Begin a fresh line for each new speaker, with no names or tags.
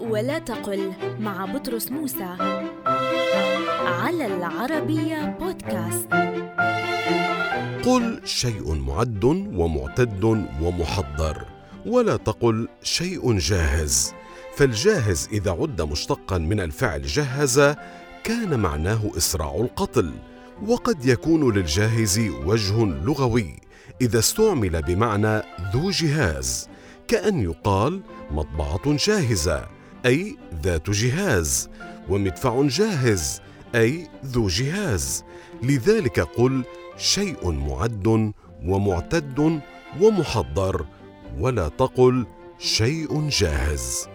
ولا تقل مع بطرس موسى. على العربية بودكاست.
قل شيء معد ومعتد ومحضر ولا تقل شيء جاهز. فالجاهز إذا عد مشتقا من الفعل جهز كان معناه إسراع القتل. وقد يكون للجاهز وجه لغوي إذا استعمل بمعنى ذو جهاز. كأن يقال مطبعة جاهزة أي ذات جهاز ومدفع جاهز أي ذو جهاز. لذلك قل شيء معد ومعتد ومحضر ولا تقل شيء جاهز.